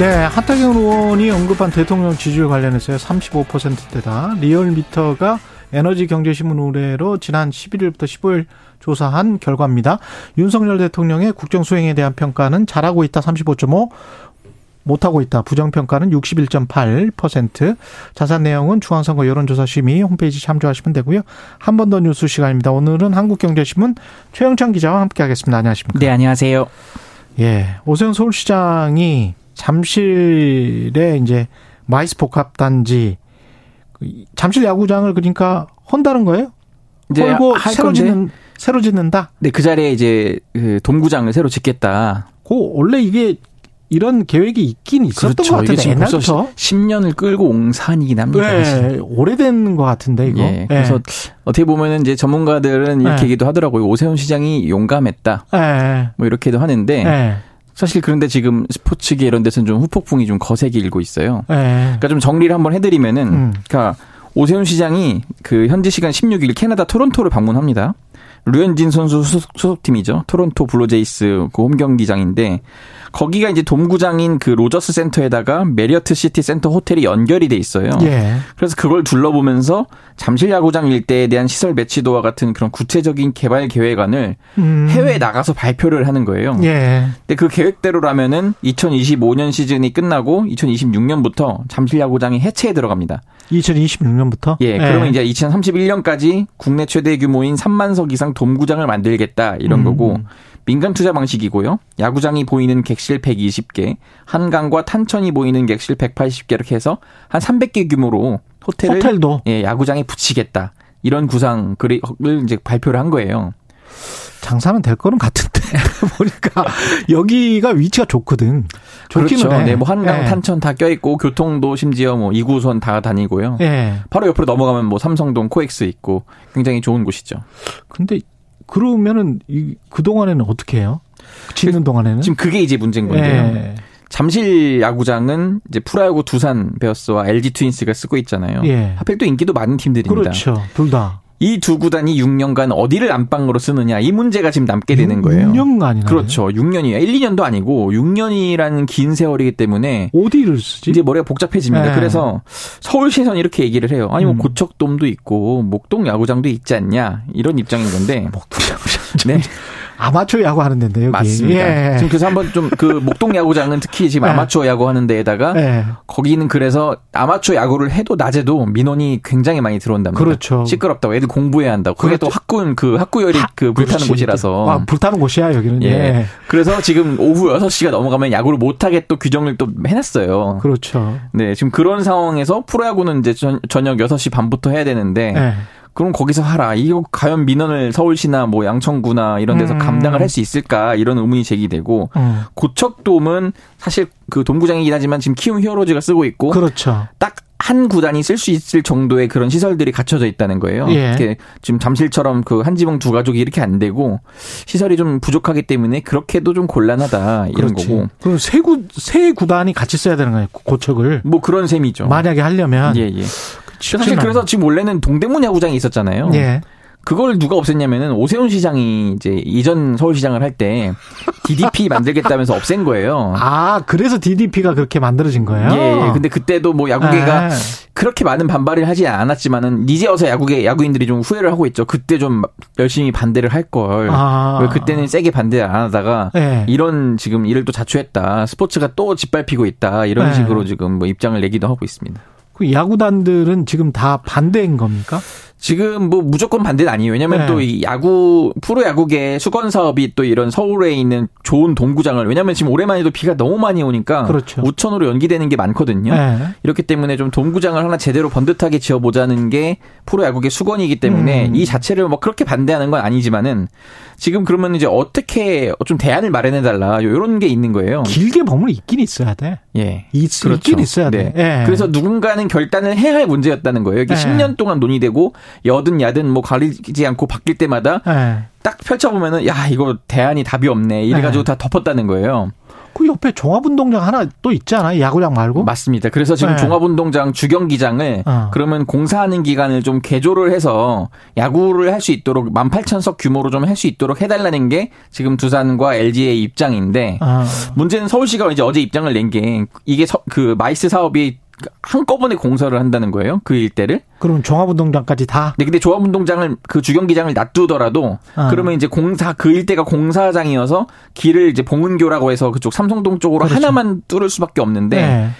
네, 한타경 의원이 언급한 대통령 지지율 관련해서요. 35%대다. 리얼미터가 에너지 경제신문 의뢰로 지난 11일부터 15일 조사한 결과입니다. 윤석열 대통령의 국정 수행에 대한 평가는 잘하고 있다 35.5, 못하고 있다. 부정평가는 61.8%. 자세한 내용은 중앙선거 여론조사심의 홈페이지 참조하시면 되고요. 한 번 더 뉴스 시간입니다. 오늘은 한국경제신문 최영창 기자와 함께하겠습니다. 안녕하십니까? 네, 안녕하세요. 예, 오세훈 서울시장이 잠실에 이제 MICE 복합 단지 잠실 야구장을 그러니까 헌다는 거예요? 이제 헐고 새로 짓는 새로 짓는다. 네, 그 자리에 이제 그 돔구장을 새로 짓겠다. 그 원래 이게 이런 계획이 있긴 있었던 그렇죠. 것 같은데 옛날부터 10년을 끌고 온 사안이긴 합니다. 네, 오래된 것 같은데 이거. 예, 그래서 네. 어떻게 보면은 이제 전문가들은 이렇게 네. 얘기도 하더라고요. 오세훈 시장이 용감했다. 네. 뭐 이렇게도 하는데 사실 그런데 지금 스포츠계 이런 데서는 좀 후폭풍이 좀 거세게 일고 있어요. 그러니까 좀 정리를 한번 해드리면은, 음. 그러니까 오세훈 시장이 그 현지 시간 16일 캐나다 토론토를 방문합니다. 류현진 선수 소속, 팀이죠 토론토 블루제이스 그 홈 경기장인데 거기가 이제 돔구장인 그 로저스 센터에다가 메리어트 시티 센터 호텔이 연결이 돼 있어요. 예. 그래서 그걸 둘러보면서 잠실 야구장 일대에 대한 시설 배치도와 같은 그런 구체적인 개발 계획안을 음. 해외에 나가서 발표를 하는 거예요. 예. 근데 그 계획대로라면은 2025년 시즌이 끝나고 2026년부터 잠실 야구장이 해체에 들어갑니다. 2026년부터? 예. 그러면 예. 이제 2031년까지 국내 최대 규모인 3만 석 이상 돔구장을 만들겠다 이런 음. 거고 민간 투자 방식이고요. 야구장이 보이는 객실 120개, 한강과 탄천이 보이는 객실 180개 이렇게 해서 한 300개 규모로 호텔을 호텔도 예, 야구장에 붙이겠다. 이런 구상을 이제 발표를 한 거예요. 장사는 될 거는 같은데 보니까 여기가 위치가 좋거든. 그렇죠. 해. 네, 뭐 한강, 네. 탄천 다 껴있고 교통도 심지어 뭐 2구선 다 다니고요. 네. 바로 옆으로 넘어가면 뭐 삼성동 코엑스 있고 굉장히 좋은 곳이죠. 근데 그러면은 이 그 동안에는 어떻게 해요? 짓는 동안에는? 지금 그게 이제 문제인 건데요. 예. 잠실 야구장은 이제 프로야구 두산 베어스와 LG 트윈스가 쓰고 있잖아요. 예. 하필 또 인기도 많은 팀들입니다. 그렇죠. 둘 다. 이 두 구단이 6년간 어디를 안방으로 쓰느냐 이 문제가 지금 남게 되는 거예요. 6년간이나 그렇죠. 6년이에요. 1, 2년도 아니고 6년이라는 긴 세월이기 때문에 어디를 쓰지? 이제 머리가 복잡해집니다. 네. 그래서 서울시에서는 이렇게 얘기를 해요. 아니 뭐 음. 고척돔도 있고 목동 야구장도 있지 않냐 이런 입장인 건데 목동 야구장 네. 아마추어 야구 하는 데인데 여기. 맞습니다. 예. 지금 그래서 한번 좀 그 목동 야구장은 특히 지금 예. 아마추어 야구 하는 데에다가 예. 거기는 그래서 아마추어 야구를 해도 낮에도 민원이 굉장히 많이 들어온답니다. 그렇죠. 시끄럽다고 애들 공부해야 한다고. 그게 그렇죠. 또 학군 그 학구열이 하, 그 불타는 그렇지. 곳이라서. 아, 불타는 곳이야 여기는. 예. 예. 그래서 지금 오후 6시가 넘어가면 야구를 못 하게 또 규정을 또 해놨어요. 그렇죠. 네, 지금 그런 상황에서 프로야구는 이제 전, 저녁 6시 반부터 해야 되는데 예. 그럼 거기서 하라. 이거 과연 민원을 서울시나 뭐 양천구나 이런 데서 음. 감당을 할 수 있을까 이런 의문이 제기되고 음. 고척돔은 사실 그 동구장이긴 하지만 지금 키움 히어로즈가 쓰고 있고 그렇죠. 딱 한 구단이 쓸 수 있을 정도의 그런 시설들이 갖춰져 있다는 거예요. 예. 지금 잠실처럼 그 한 지붕 두 가족이 이렇게 안 되고 시설이 좀 부족하기 때문에 그렇게도 좀 곤란하다 이런 그렇지. 거고. 그럼 세구 세 구단이 같이 써야 되는 거예요. 고척을. 뭐 그런 셈이죠. 만약에 하려면 예, 예. 사실 그래서 지금 원래는 동대문 야구장이 있었잖아요. 예. 그걸 누가 없앴냐면은 오세훈 시장이 이제 이전 서울시장을 할 때 DDP 만들겠다면서 없앤 거예요. 아, 그래서 DDP가 그렇게 만들어진 거예요? 예, 예. 근데 그때도 뭐 야구계가 에. 예. 그렇게 많은 반발을 하지 않았지만은 이제 와서 야구계 야구인들이 좀 후회를 하고 있죠. 그때 좀 열심히 반대를 할 걸. 아. 그때는 세게 반대 안 하다가 예. 이런 지금 일을 또 자초했다. 스포츠가 또 짓밟히고 있다. 이런 예. 식으로 지금 뭐 입장을 내기도 하고 있습니다. 그 야구단들은 지금 다 반대인 겁니까? 지금 뭐 무조건 반대는 아니에요. 왜냐면 네. 또이 야구 프로 야구계 수건 사업이 또 이런 서울에 있는 좋은 동구장을 왜냐면 지금 올해만에도 비가 너무 많이 오니까 그렇죠. 우천으로 연기되는 게 많거든요. 네. 이렇기 때문에 좀 동구장을 하나 제대로 번듯하게 지어 보자는 게 프로 야구계 수건이기 때문에 음. 이 자체를 뭐 그렇게 반대하는 건 아니지만은 지금 그러면 이제 어떻게 좀 대안을 마련해 달라 이런 게 있는 거예요. 길게 머물 있긴 있어야 돼. 예, 있, 그렇죠. 있긴 있어야 돼. 네. 예. 그래서 누군가는 결단을 해야 할 문제였다는 거예요. 이게 예. 10년 동안 논의되고 여든 야든 뭐 가리지 않고 바뀔 때마다 네. 딱 펼쳐보면은 야 이거 대안이 답이 없네 이래가지고 네. 다 덮었다는 거예요. 그 옆에 종합운동장 하나 또 있잖아요. 야구장 말고. 맞습니다. 그래서 지금 네. 종합운동장 주경기장을 어. 그러면 공사하는 기간을 좀 개조를 해서 야구를 할 수 있도록 18,000석 규모로 좀 할 수 있도록 해달라는 게 지금 두산과 LG의 입장인데 어. 문제는 서울시가 이제 어제 입장을 낸 게 이게 서, 그 MICE 사업이 한꺼번에 공사를 한다는 거예요. 그 일대를. 그러면 종합운동장까지 다? 네, 근데 종합운동장을 그 주경기장을 놔두더라도 아. 그러면 이제 공사 그 일대가 공사장이어서 길을 이제 봉은교라고 해서 그쪽 삼성동 쪽으로 그렇죠. 하나만 뚫을 수밖에 없는데 네.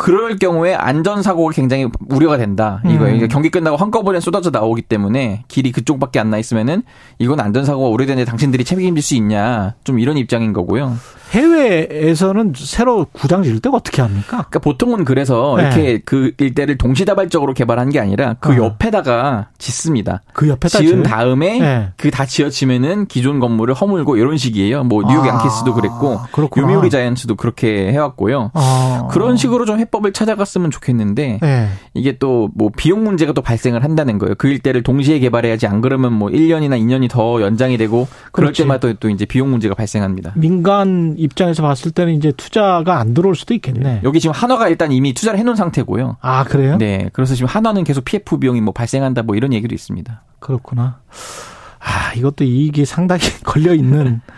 그럴 경우에 안전사고가 굉장히 우려가 된다. 이거예요. 음. 경기 끝나고 한꺼번에 쏟아져 나오기 때문에 길이 그쪽밖에 안 나 있으면은 이건 안전사고가 우려되는데 당신들이 책임질 수 있냐. 좀 이런 입장인 거고요. 해외에서는 새로 구장 지을 때가 어떻게 합니까? 그러니까 보통은 그래서 네. 이렇게 그 일대를 동시다발적으로 개발한 게 아니라 그 어. 옆에다가 짓습니다. 그 옆에다 지은 다음에 네. 그다 지어지면은 기존 건물을 허물고 이런 식이에요. 뭐 뉴욕 아, 양키스도 그랬고 그렇구나. 요미우리 자이언츠도 그렇게 해왔고요. 아. 그런 식으로 좀 해법을 찾아갔으면 좋겠는데 네. 이게 또 뭐 비용 문제가 또 발생을 한다는 거예요. 그 일대를 동시에 개발해야지 안 그러면 뭐 1년이나 2년이 더 연장이 되고 그럴 그렇지. 때마다 또 이제 비용 문제가 발생합니다. 민간 입장에서 봤을 때는 이제 투자가 안 들어올 수도 있겠네. 여기 지금 한화가 일단 이미 투자를 해놓은 상태고요. 아 그래요? 네. 그래서 지금 한화는 계속 PF 비용이 뭐 발생한다 뭐 이런 얘기도 있습니다. 그렇구나. 아 이것도 이익이 상당히 걸려 있는.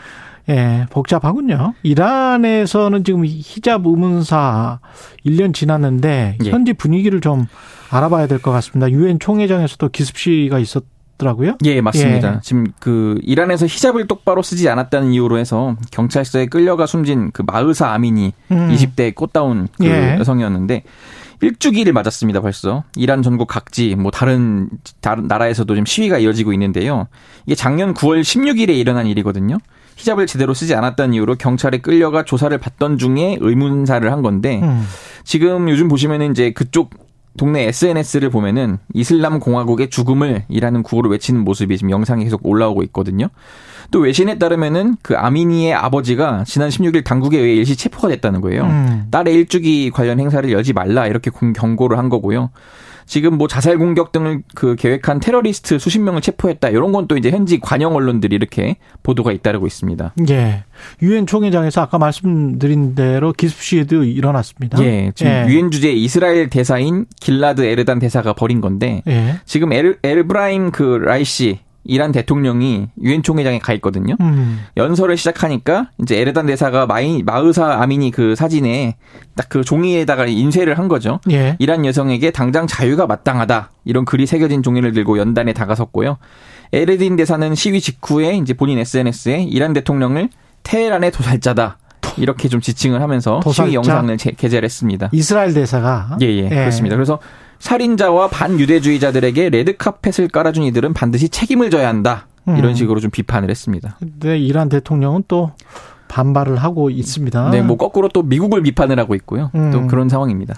예, 복잡하군요. 이란에서는 지금 히잡 의문사 1년 지났는데 예. 현지 분위기를 좀 알아봐야 될 것 같습니다. 유엔 총회장에서도 기습시가 있었 더라고요? 예, 맞습니다. 예. 지금 그 이란에서 히잡을 똑바로 쓰지 않았다는 이유로 해서 경찰서에 끌려가 숨진 그 마흐사 아미니 음. 20대 꽃다운 그 예. 여성이었는데 일주기를 맞았습니다, 벌써. 이란 전국 각지, 뭐 다른, 다른 나라에서도 지금 시위가 이어지고 있는데요. 이게 작년 9월 16일에 일어난 일이거든요. 히잡을 제대로 쓰지 않았다는 이유로 경찰에 끌려가 조사를 받던 중에 의문사를 한 건데, 음. 지금 요즘 보시면은 이제 그쪽 동네 SNS를 보면은 이슬람 공화국의 죽음을 이라는 구호를 외치는 모습이 지금 영상에 계속 올라오고 있거든요. 또 외신에 따르면은 그 아미니의 아버지가 지난 16일 당국에 의해 일시 체포가 됐다는 거예요. 음. 딸의 일주기 관련 행사를 열지 말라 이렇게 경고를 한 거고요. 지금 뭐 자살 공격 등을 그 계획한 테러리스트 수십 명을 체포했다. 이런 건 또 이제 현지 관영 언론들이 이렇게 보도가 잇따르고 있습니다. 예. 유엔 총회장에서 아까 말씀드린 대로 기습 시에도 일어났습니다. 예. 지금 예. 유엔 주재 이스라엘 대사인 길라드 에르단 대사가 벌인 건데 예. 지금 에르, 에르브라임 그 라이시 이란 대통령이 유엔 총회장에 가 있거든요. 음. 연설을 시작하니까 이제 에르단 대사가 마이 마흐사 아미니 그 사진에 딱 그 종이에다가 인쇄를 한 거죠. 예. 이란 여성에게 당장 자유가 마땅하다 이런 글이 새겨진 종이를 들고 연단에 다가섰고요. 에르단 대사는 시위 직후에 이제 본인 SNS에 이란 대통령을 테헤란의 도살자다. 이렇게 좀 지칭을 하면서 도살자? 시위 영상을 게재를 했습니다. 이스라엘 대사가 예, 예, 예. 그렇습니다. 그래서 살인자와 반유대주의자들에게 레드카펫을 깔아준 이들은 반드시 책임을 져야 한다. 이런 음. 식으로 좀 비판을 했습니다. 네, 이란 대통령은 또 반발을 하고 있습니다. 네, 뭐 거꾸로 또 미국을 비판을 하고 있고요. 음. 또 그런 상황입니다.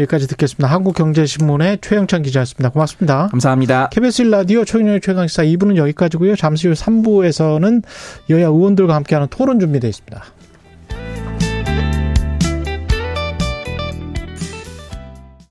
여기까지 듣겠습니다. 한국경제신문의 최영찬 기자였습니다. 고맙습니다. 감사합니다. KBS 라디오 최경영의 최강시사 2부는 여기까지고요. 잠시 후 3부에서는 여야 의원들과 함께하는 토론 준비되어 있습니다.